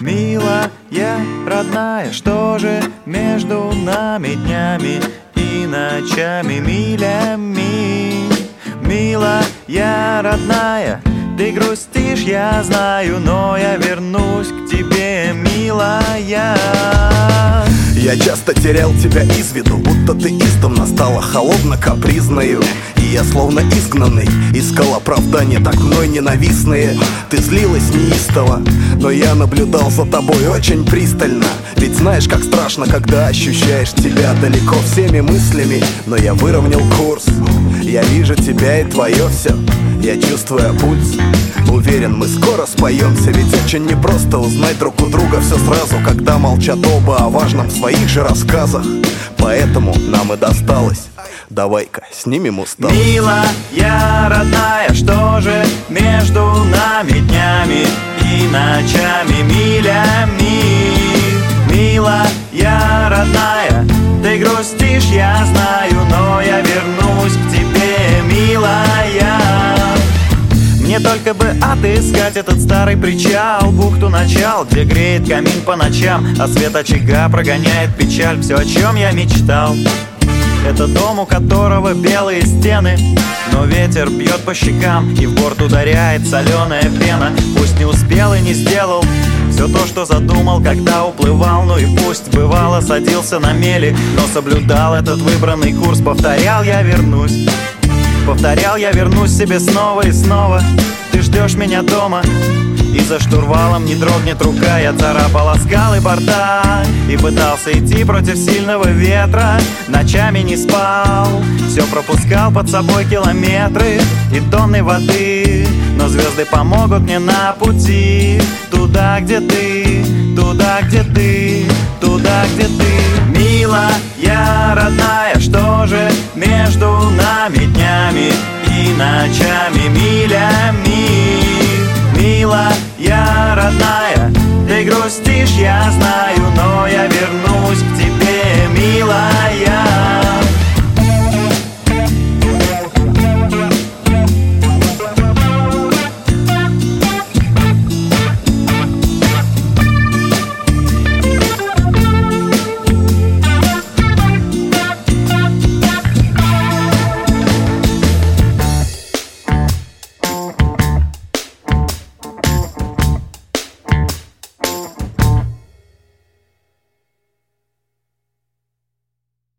Милая, родная, что же между нами днями и ночами милями? Милая, родная, ты грустишь, я знаю, но я вернусь к тебе, милая. Я часто терял тебя из виду, будто ты издавна стала холодно-капризною И я словно изгнанный, искал оправдания так мной ненавистные. Ты злилась неистово, но я наблюдал за тобой очень пристально. Ведь знаешь, как страшно, когда ощущаешь тебя далеко всеми мыслями. Но я выровнял курс, я вижу тебя и твое все Я чувствую пульс. Уверен, мы скоро споемся. Ведь очень непросто узнать друг у друга все сразу Когда молчат оба о важном в своих же рассказах. Поэтому нам и досталось. Давай-ка снимем усталость Милая, родная, что же между нами днями и ночами милями Милая, родная, ты грустишь, я знаю, мне только бы отыскать этот старый причал. Бухту начал, где греет камин по ночам. А свет очага прогоняет печаль. Все, о чем я мечтал. Это дом, у которого белые стены. Но ветер бьет по щекам И в борт ударяет соленая пена. Пусть не успел и не сделал Все то, что задумал, когда уплывал. Ну и пусть бывало садился на мели Но соблюдал этот выбранный курс. Повторял, я вернусь Повторял, я вернусь себе снова и снова. Ты ждешь меня дома и за штурвалом не дрогнет рука. Я царапал скалы борта И пытался идти против сильного ветра. Ночами не спал Все пропускал под собой километры И тонны воды. Но звезды помогут мне на пути Туда, где ты Туда, где ты между нами днями и ночами, милями.